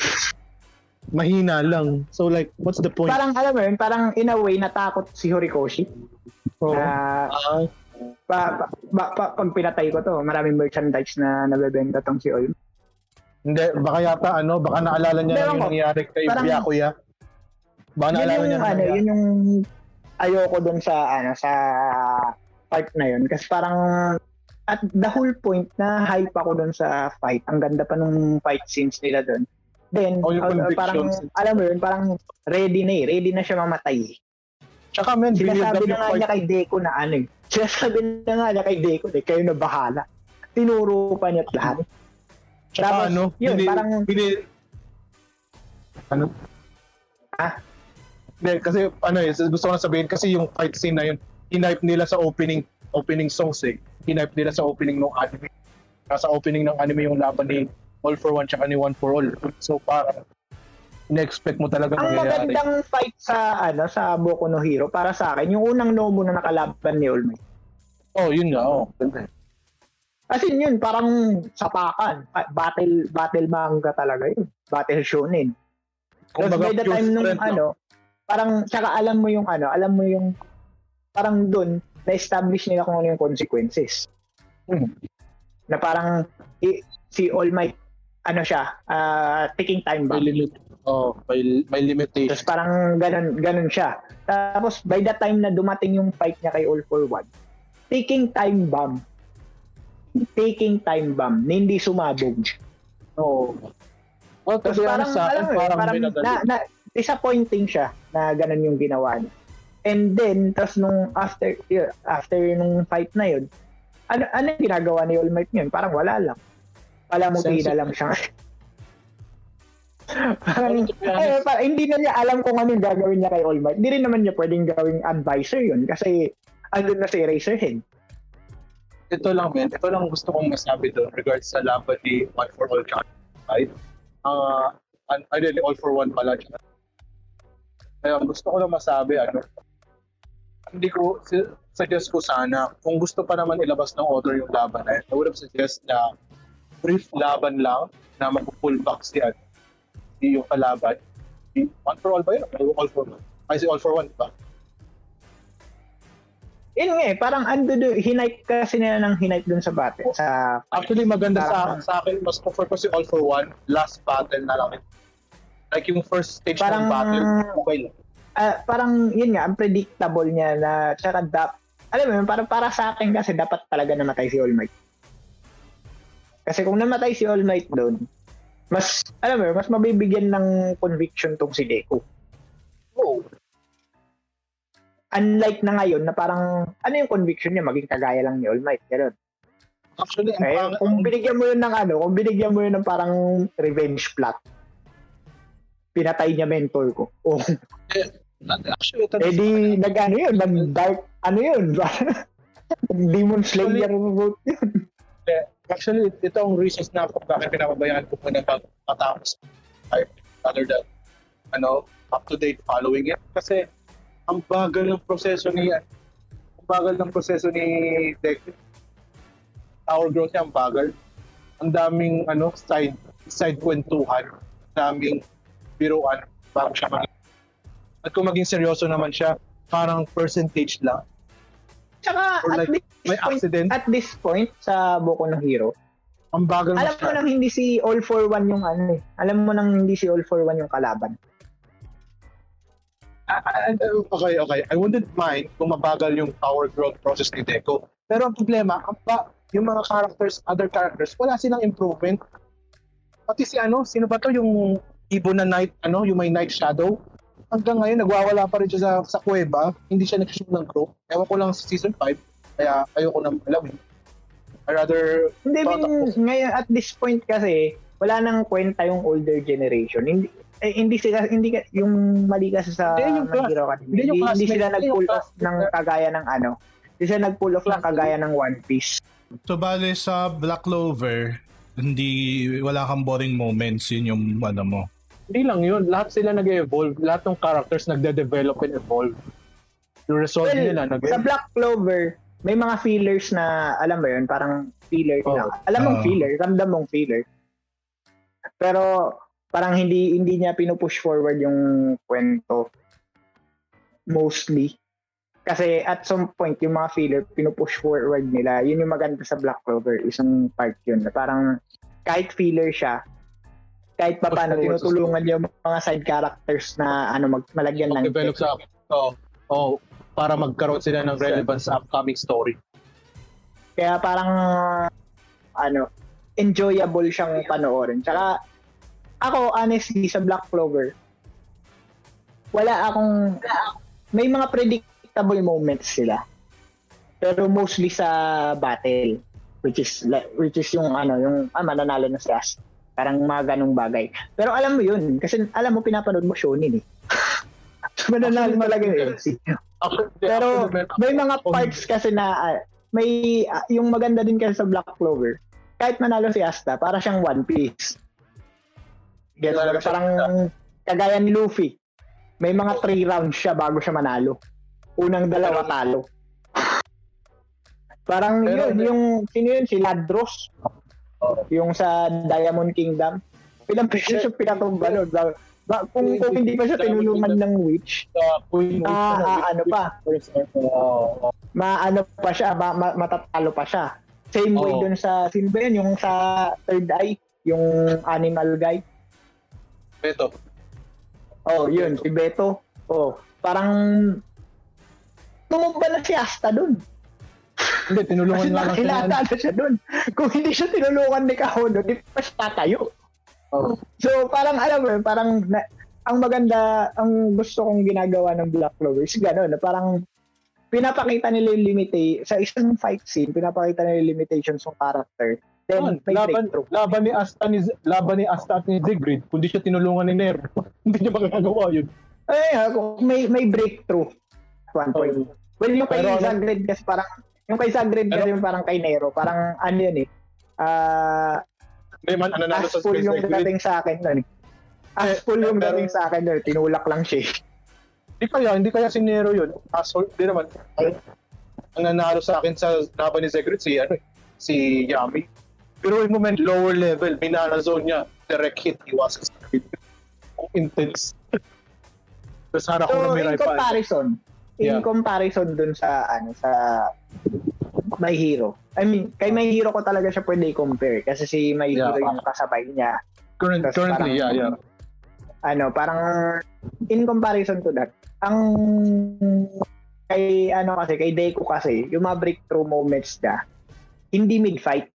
Mahina lang. So like, what's the point? Parang alam mo yun, parang in a way, natakot si Horikoshi. Oo. Na, Ah, pa, pa, pa, pa- pag pinatay ko to, maraming merchandise na nabebenta tong si Might. hindi, baka yata ano, baka naalala niya lang yung nangyari kay Parang- Byakuya. Baka yun naalala yung niya ano, nangyari. yun yung ayoko dun sa ano sa part na yun kasi parang at the whole point na hype ako dun sa fight. Ang ganda pa nung fight scenes nila dun. Then Oh, uh, parang alam mo yun, parang ready na eh, ready na siya mamatay. Tsaka men, Sinasabi na nga niya kay Deco na ano eh. Sinasabi na nga niya kay Deco eh, kayo na bahala. Tinuro pa niya lahat. Tsaka Tapos, ano, yun, hindi, parang hindi, ano? Ah? Hindi, kasi ano eh, gusto ko na sabihin, kasi yung fight scene na yun, hinipe nila sa opening opening songs eh. Hinipe nila sa opening ng anime. Sa opening ng anime yung laban ni All for One tsaka ni One for All. So para na-expect mo talaga ang mangyayari. magandang fight sa ano sa Boku no Hero para sa akin, yung unang Nobu na nakalaban ni All Might. Oh, yun nga. Oh. As in yun, parang sapakan. Pa- Battle, battle manga talaga yun. Battle shonen. Tapos Kumbaga, by the time nung lang. ano, parang, tsaka alam mo yung ano, alam mo yung, parang dun, na-establish nila kung ano yung consequences. Hmm. Na parang, i- si All Might, ano siya, ah, ticking time May bomb. Oh, may, may limitation. Tapos parang ganun, ganun siya. Tapos by the time na dumating yung fight niya kay All for One, ticking time bomb. Taking time bomb na hindi sumabog. Oh. Well, to Tapos parang, sa alam parang, parang na, na, disappointing siya na ganun yung ginawa niya. And then, tapos nung after, after nung fight na yun, ano, ano yung ginagawa ni All Might yun? Parang wala lang. Palamuti na lang siya. <laughs> parang, ay, parang, hindi na niya alam kung ano yung gagawin niya kay All Might. Hindi rin naman niya pwedeng gawing advisor yun kasi andun na si Eraserhead. Ito lang, Ben. Ito lang gusto kong masabi doon regards sa laban ni One for All. Right? Uh, I really all for one pala. Kaya gusto ko lang masabi, ano, hindi ko, suggest ko sana, kung gusto pa naman ilabas ng author yung laban na yun, I would have suggest na brief laban lang na mag-pull back si, ano, yung kalaban. One for all ba yun? All for one. Ay, si all for one ba? Yun nga eh, parang ando do, hinipe kasi nila ng hinipe dun sa battle. Sa, Actually, maganda sa, sa akin, mas prefer ko si All for One, last battle na lang. Like yung first stage parang, ng battle, okay lang. Uh, parang yun nga, unpredictable niya na tsaka dap, alam mo, para, para sa akin kasi dapat talaga namatay si All Might. Kasi kung namatay si All Might doon, mas, alam mo, mas mabibigyan ng conviction tong si Deku. Oo. Oh. Unlike na ngayon na parang, ano yung conviction niya, maging kagaya lang ni All Might, gano'n. Actually, Kaya, ang, kung binigyan mo yun ng ano, kung binigyan mo yun ng parang revenge plot, pinatay niya mentor ko. <laughs> Oh. Actually, ito eh di, nag ano yun, nag dark, ano yun, Demon Slayer route yun. Actually, ito ang reasons na kung bakit pinapabayaan ko muna pag matapos other than ano, up-to-date following it. Kasi ang bagal ng proseso ni ang bagal ng proseso ni Deck. Our growth niya ang bagal. Ang daming ano side side kwentuhan, daming biruan bago siya maging. At kung maging seryoso naman siya, parang percentage lang. Tsaka Or at like, this may point, accident. at this point sa Boku no Hero, Ang bagal alam mo nang hindi si All for One yung ano eh. Alam mo nang hindi si All for One yung kalaban. Ah, okay, okay. I wouldn't mind kung mabagal yung power growth process ni Deco. Pero ang problema, ang ba, yung mga characters, other characters, wala silang improvement. Pati si ano, sino ba to yung ibon na night, ano, yung may night shadow? Hanggang ngayon, nagwawala pa rin siya sa, sa kuweba. Hindi siya nag-shoot ng crow. Ewan ko lang sa season 5. Kaya ayoko na alam. I rather... Hindi din, ngayon at this point kasi, wala nang kwenta yung older generation. Hindi, eh, hindi sila hindi yung mali kasi sa Hindi, yung class- hindi, yung Hindi, hindi sila nag-pull off ng kagaya ng ano. Hindi sila nag-pull off ng kagaya ng One Piece. So bale sa Black Clover, hindi wala kang boring moments yun yung ano mo. Hindi lang yun. Lahat sila nag-evolve. Lahat ng characters nagde-develop and evolve. Yung resolve Well, nila nag Sa Black Clover, may mga feelers na, alam mo yun, parang filler Oh. na. Alam mong Oh. filler, ramdam mong filler. Pero parang hindi hindi niya pinupush forward yung kwento. Mostly. Kasi at some point, yung mga filler, pinupush forward nila. Yun yung maganda sa Black Clover. Isang part yun. Na parang kahit filler siya, kahit pa paano tinutulungan yung mga side characters na ano mag malagyan ng develop sa oh, oh, para magkaroon sila ng relevance sa upcoming story. Kaya parang ano, enjoyable siyang panoorin. Tsaka ako honestly sa Black Clover wala akong may mga predictable moments sila. Pero mostly sa battle which is which is yung ano, yung ah, mananalo na si Ash. Parang mga ganong bagay. Pero alam mo yun, kasi alam mo pinapanood mo shonen eh. <laughs> mananalo talaga yun. Pero may mga parts kasi na ah, may ah, yung maganda din kasi sa Black Clover. Kahit manalo si Asta, para siyang One Piece. Gets siya. Parang kagaya ni Luffy. May mga 3 rounds siya bago siya manalo. Unang dalawa talo. Parang Pero- yun, yung sino yun? Si Ladros. Yung sa Diamond Kingdom. Beses yung pinatumba nun. Ba, ba, kung, kung hindi pa siya tinulungan ng witch, uh, Ah, ah, ano pa? Maano pa siya, ma, ma, matatalo pa siya. Same way Oo. dun sa, sino ba yun? Yung sa Third Eye, yung animal guy. Beto. Oh, yun, si Beto. Oh, parang tumumba na si Asta dun. Hindi, tinulungan lang siya. na siya dun. Kung hindi siya tinulungan ni Kahono, di pa siya tatayo. Oo. So, parang alam mo, parang na, ang maganda, ang gusto kong ginagawa ng Black Clover is gano'n, na parang pinapakita nila yung limita sa isang fight scene, pinapakita nila yung limitations ng character then may laban, laban ni Asta ni laban ni Asta at ni Zigrid, kundi siya tinulungan ni Nero. <laughs> hindi niya magagawa yun. Kung may may breakthrough one point. Well, yung kay Pero ano- Zagred kasi parang yung kay Zagred kasi yung parang kay Nero, parang ano yun eh. Ah, Hindi man, ano nanalo sa Space yung dating sa akin nun. eh. Aspul yung pero- dating sa akin nun. Tinulak lang siya. eh. Hindi kaya, hindi kaya si Nero yun. Asshole, hindi naman. Ang nanalo sa akin sa laban ni Zigrid, si, ano, eh, si Yami. Pero yung moment, lower level, binana zone niya, direct hit, iwasan sa. Ang intense. Tapos harap ko na So, may in comparison, in Yeah. comparison dun sa, ano, sa My Hero. I mean, kay My Hero ko talaga siya pwede i-compare kasi si My Yeah. Hero yung kasabay niya. Current, Tas currently, parang- yeah, yeah. Ano, parang in comparison to that, ang kay ano kasi kay Deku kasi yung mga breakthrough moments niya hindi mid-fight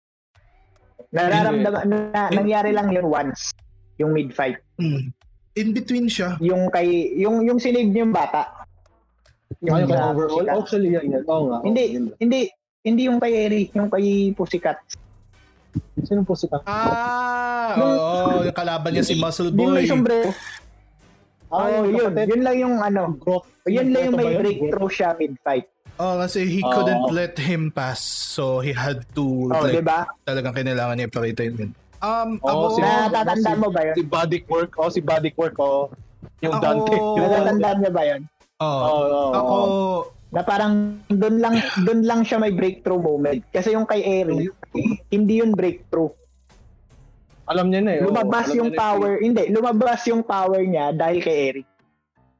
nararamdaman na, nangyari lang yun once yung mid-fight Hmm. In between siya. yung kay yung yung sinave niya yung bata Yung sa overall, Pussycat. actually, yan, yan. Oo nga. hindi oo, yun. hindi hindi yung kay Eri yung kay Pussycat Sino po si Kat? Ah, Yung- oo, yung kalaban niya si Muscle yung may Boy. sombrero Ah, oh, yung yun kapatid. yun lang yung ano Growth. yun lang yung may breakthrough siya mid-fight Oh, kasi he Oo. couldn't let him pass. So he had to oh like di ba talagang kailangan niya ipakita yun. Um, Oo, ako, si- natatanda mo ba yun Si Bodic Work. Oh, si Bodic Work. Oh. Yung Ako- Dante. Yung natatandaan niyo ba yun oh, oo, ako, na parang doon lang doon lang siya may breakthrough moment kasi yung kay Eri hindi yun breakthrough Alam niya na eh. lumabas Alam yung niya na power hindi lumabas yung power niya dahil kay Eri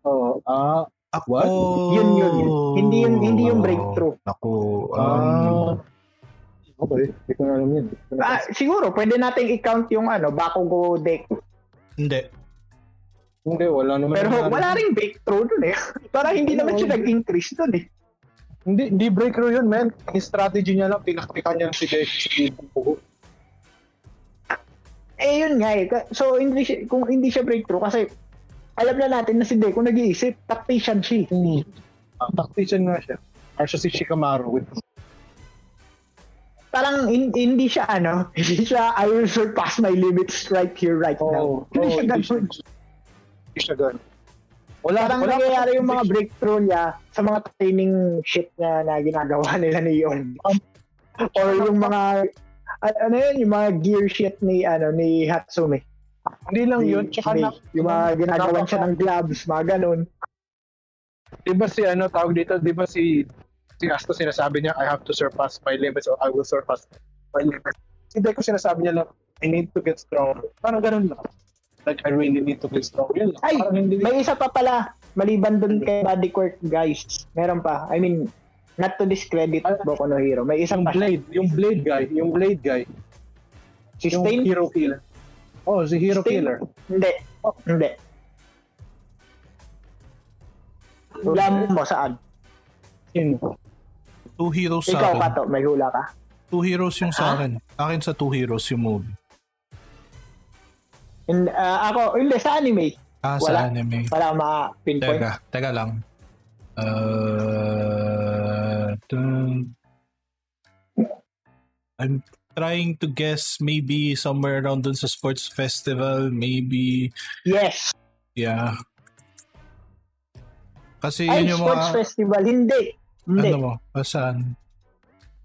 Oo. Ah, ako, What? Yun, yun, yun. Hindi yun- hindi yung breakthrough. Ako, um, ah. Okay, hindi ko na alam yun. Ah, siguro pwede nating i-count yung ano Bakugo Deku hindi. Hindi, wala naman. pero nangyari. wala ring breakthrough dun eh <laughs> parang hindi naman siya nag-increase dun eh Hindi, hindi breakthrough yun, man. Yung strategy niya lang, pinaktikan niya si Deku si eh yun nga eh so hindi siya, kung hindi siya breakthrough kasi alam na natin na si Deku nag-iisip tactician siya eh. Ah, tactician nga siya. Or siya si Shikamaru with parang hin- hindi siya ano, <laughs> hindi siya I will surpass my limits right here right now. Oh, Hindi oh, siya, ganun. Siya ganun. Wala, Parang wala nangyayari yung mga breakthrough niya sa mga training shit na, na ginagawa <laughs> nila ni Yon. Or yung mga ano yun, yung mga gear shit ni ano ni Hatsume. Hindi lang yun, tsaka ni- na, yung mga ginagawan siya ng gloves, mga ganun. di ba si ano tawag dito, di ba si si Asta sinasabi niya, I have to surpass my limits or I will surpass my limits. Si Deku sinasabi niya lang, I need to get stronger. Parang ganun lang. Like, I really need to stronger. Yun. Ay, Parang hindi, May isa pa pala, maliban dun kay Body Quirk guys. Meron pa. I mean, not to discredit Ah, Boku no Hero. May isang yung pa. Blade, yung Blade guy, yung Blade guy, Si yung Stain? Hero Killer. Oh, si Hero Stain? Killer. Hindi. Oh. Hindi. Alam mo saan? Sino? Two heroes sa Ikaw, akin. Pato, may hula ka. Two heroes yung sa akin. Akin sa two heroes yung movie. And, ah, ako, hindi, sa anime. Ah, Wala. sa anime. Wala ma-pinpoint. Teka, teka lang. Uh, dun- I'm trying to guess maybe somewhere around dun sa sports festival, maybe, Yes. yeah. Kasi Ay, yun yung sports mga, festival. Hindi. Hindi. ano mo, saan?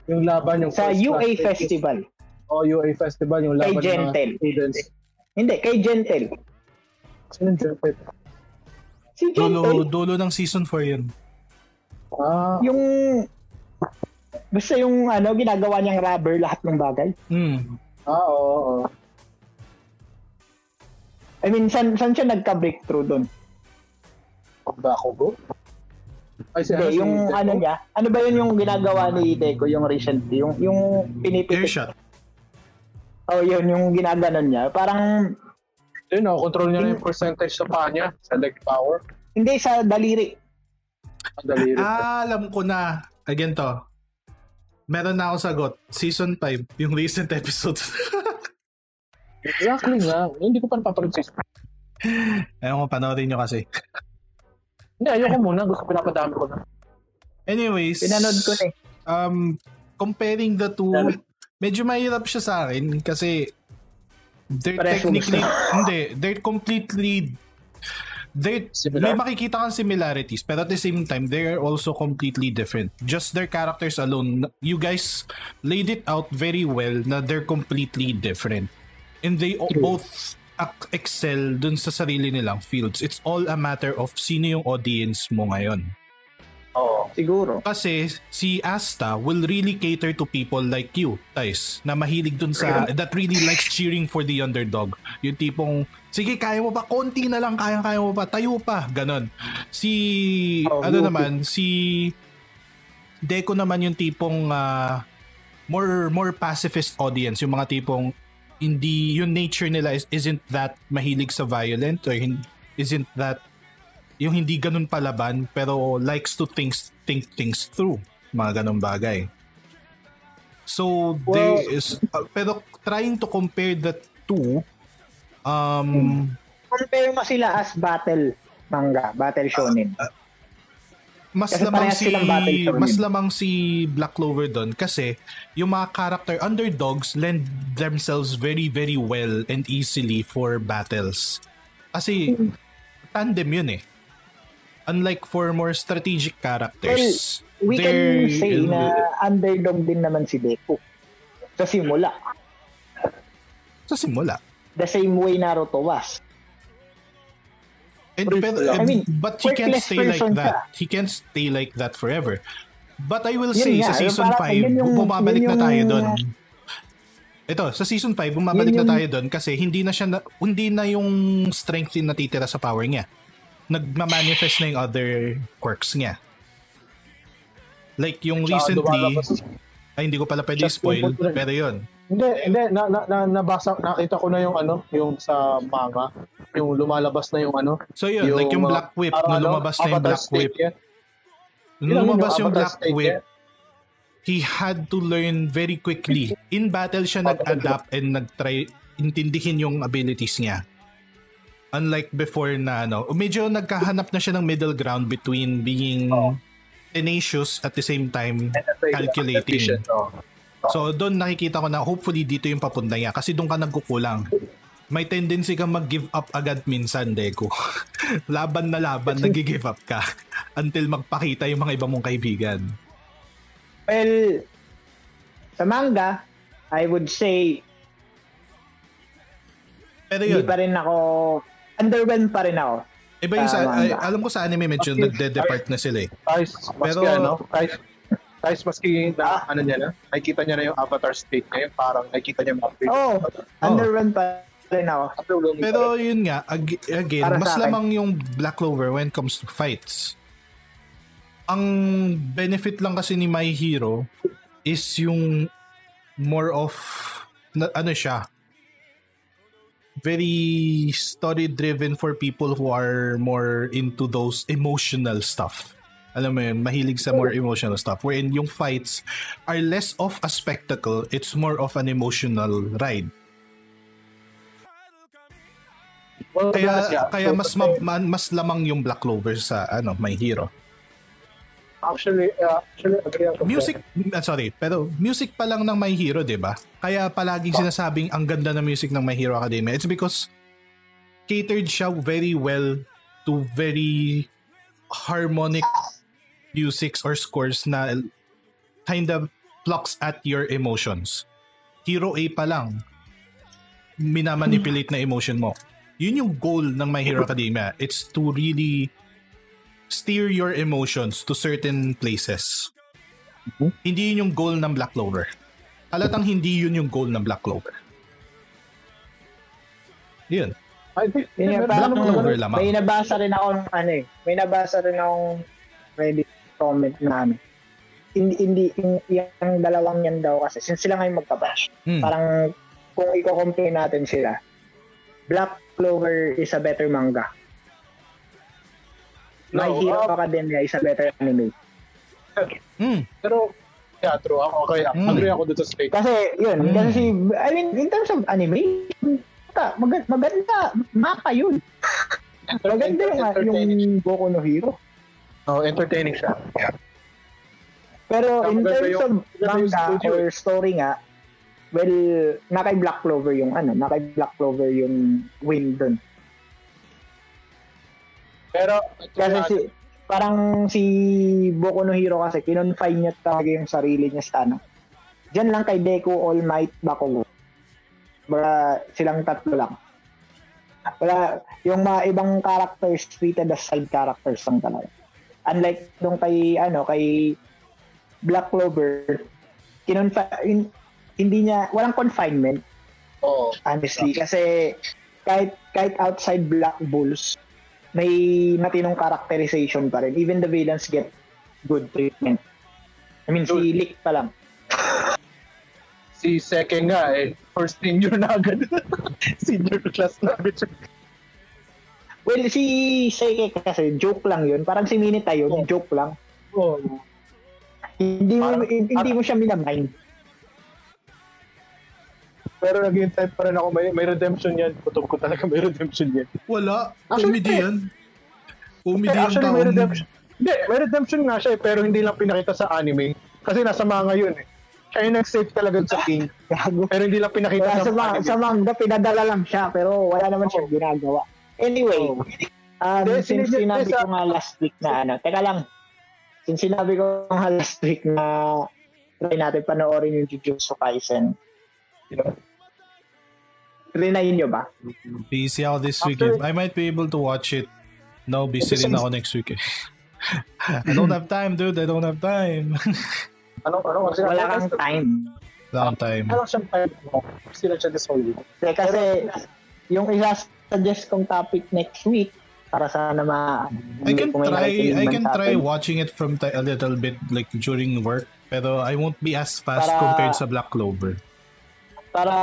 Yung laban, yung sa UA Festival. Oh, UA Festival, yung laban Gentle. ng students. Hindi, kay Gentle. Sino yung Gentle? Si Dulo, Gentle, dulo ng season 4 yun. Ah, yung... Basta yung ano, ginagawa niyang rubber lahat ng bagay. Hmm. ah, oo, oo. I mean, san, san siya nagka-breakthrough doon? Bakugo? Ay, si Hindi, si yung Deku? ano niya, ano ba yun yung ginagawa ni Deco, yung recently, yung, yung pinipitik. Earshot. Oh, yun, yung ginaganon niya. Parang, Yun, no, control niya na yung percentage sa paa niya, sa leg power. hindi sa daliri. Ang daliri. Ah, alam ko na. Again to. Meron na ako sagot. Season 5, yung recent episodes. <laughs> Exactly nga. Hindi ko pa napapag-insist. Ewan ko, panoorin nyo kasi. Hindi, ayoko muna. Gusto pinapadami ko na. Anyways, Pinanood ko na eh. um, comparing the two, medyo mahirap siya sa akin kasi they're Parehas technically, <laughs> hindi, they're completely, they Similar. may makikita kang similarities pero at the same time they're also completely different. Just their characters alone. You guys laid it out very well na they're completely different. And they o- both excel dun sa sarili nilang fields. It's all a matter of sino yung audience mo ngayon Oo. Siguro. kasi si Asta will really cater to people like you, Tais, na mahilig dun sa, that really likes cheering for the underdog. Yung tipong, sige, kaya mo pa, konti na lang, kaya-kaya mo pa, tayo pa, ganon. Si, Oh, ano okay. naman, si Deco naman yung tipong ah, more more pacifist audience, yung mga tipong hindi yung nature nila is, isn't that mahilig sa violent or isn't that yung hindi ganun palaban pero likes to things think things through mga ganun bagay so there Well- is uh, pero trying to compare the two um Compare mo sila as battle manga, battle shonen. mas Kasi lamang si mas lamang si Black Clover doon kasi yung mga character underdogs lend themselves very very well and easily for battles. Kasi tandem yun eh. Unlike for more strategic characters. We can say na underdog din naman si Deku. Sa simula. sa simula. The same way Naruto was. And, But- I mean, but he can't stay like that. He can't stay like that forever. But I will Yun say, nga, sa yung season parang 5, yun yung- bumabalik yun na tayo yung- doon. Ito, sa season 5, bumabalik Yun na yung- tayo doon kasi hindi na siya na, hindi na yung strength yung natitira sa power niya. Nagma-manifest na yung other quirks niya. Like yung recently, ay hindi ko pala pwede spoil, pero yun. Hindi, hindi. Na, na, na, nabasa, nakita ko na yung ano, yung sa manga. Yung lumalabas na yung ano. So yun, like yung Black Whip, parang nung ano, lumabas na yung Black State Whip, yan. nung lumabas yung Black State Whip, yan. he had to learn very quickly. In battle siya nag-adapt and nag-try intindihin yung abilities niya. Unlike before na ano, medyo nagkahanap na siya ng middle ground between being tenacious at the same time calculating. Oh. So doon nakikita ko na hopefully dito yung papunta niya kasi doon ka nagkukulang. May tendency kang mag-give up agad minsan, Deco. <laughs> laban na laban, nag-give up ka <laughs> until magpakita yung mga iba mong kaibigan. Well, sa manga, I would say Pero hindi yun, pa rin ako underwhelmed pa rin ako. iba yung sa, Tama ay, alam ko sa anime medyo Okay. nagde-depart na sila eh. Guys, maski Pero- ano, guys, guys, maski na, ano niya na, nakikita niya na yung avatar state niya, yung parang nakikita niya mga Oh, underwhelmed pa rin ako. Pero yun nga, ag- again, Para mas lamang yung Black Clover when it comes to fights. Ang benefit lang kasi ni My Hero is yung more of na, ano siya very story driven for people who are more into those emotional stuff. Alam mo yun, mahilig sa more emotional stuff. Wherein yung fights are less of a spectacle, it's more of an emotional ride. Kaya kaya mas ma- mas lamang yung Black Clover sa ano, My Hero. Actually, uh, actually, agree ako. Music, ah, sorry, pero music pa lang ng My Hero, 'di ba? Kaya palaging sinasabing ang ganda ng music ng My Hero Academia. It's because catered siya very well to very harmonic musics or scores na kind of plucks at your emotions. Hero A pa lang, minamanipulate na emotion mo. Yun yung goal ng My Hero Academia. It's to really steer your emotions to certain places. Hindi yun yung goal ng Black Clover. Halatang hindi yun yung goal ng Black Clover. Yun. I think, Yun yung Black Clover lamang. may nabasa rin ako ng ano eh. May nabasa rin akong Reddit comment na ano. Hindi, hindi, yung, yung dalawang yan daw kasi since sila ngayon magkabash. Hmm. Parang kung i-compare natin sila, Black Clover is a better manga. My No, Hero uh, Academia is a better anime. Hmm. pero, yeah, true. Ako, okay, Mm. agree ako dito sa state. Kasi yun, Mm. kasi si, I mean, in terms of anime, maganda, maganda, mapa yun. Pero <laughs> Maganda yung, entertaining yung Boku no Hero. Oh, entertaining siya. Pero Saka in terms yung- of yung manga or story nga, Well, na kay Black Clover yung ano, na kay Black Clover yung win dun. Pero, Kasi si, parang si Boku no Hero kasi kinonfine niya talaga yung sarili niya sa ano. Diyan lang kay Deku, All Might, Bakugo. Baka silang tatlo lang. Wala, yung mga ibang characters treated as side characters lang talaga. Unlike nung kay, ano, kay Black Clover, kinonfi- hindi niya, walang confinement, oo. honestly. Kasi kahit, kahit outside Black Bulls, may matinong characterization pa rin. Even the villains get good treatment. I mean, si Lick pa lang. si Seke nga eh, first senior na agad. <laughs> senior class na agad. Well, si Seike kasi joke lang yun. Parang si Minita yun, Oh. joke lang. Oo. Hindi mo Parang- hindi mo siya minamind. Pero nag-intend pa rin ako, may, may redemption yan. Kutob ko talaga may redemption yan. Wala. Actually, Comedy yan. Eh, yung actually, may taong... redemption. Hindi, may redemption nga siya eh, pero hindi lang pinakita sa anime. Kasi nasa manga yun eh. Siya yung nag-save talaga sa king, <laughs> Gago. pero hindi lang pinakita Wala sa, sa, ma- anime. sa manga, pinadala lang siya, pero wala naman siyang ginagawa. Anyway, Oh. um, Hindi, since sinigil- sinabi sa- ko nga last week na ano, teka lang, since sinabi ko nga last week na try natin panoorin yung Jujutsu Kaisen, trinay nyo ba? Busy ako this After- weekend. I might be able to watch it. No, busy rin ako next week eh. <laughs> I don't have time, dude. I don't have time. <laughs> Ano, ano, kasi Wala kang time. Long time. Ano siyang time? Sila siya this whole week. Kasi, yung isa-suggest kong topic next week, para sana ma... I can try I can try atin. watching it from ti- a little bit like during work pero I won't be as fast Para- compared sa Black Clover. Para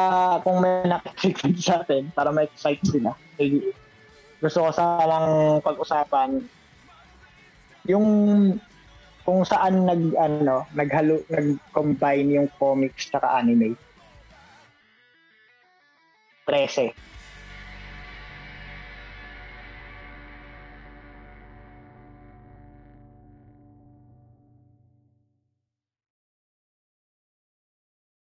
kung may nakikinig sa atin, para ma-excite sila. Eh, gusto ko sanang pag-usapan yung kung saan nag ano naghalo nag-combine yung comics tsaka anime. 13.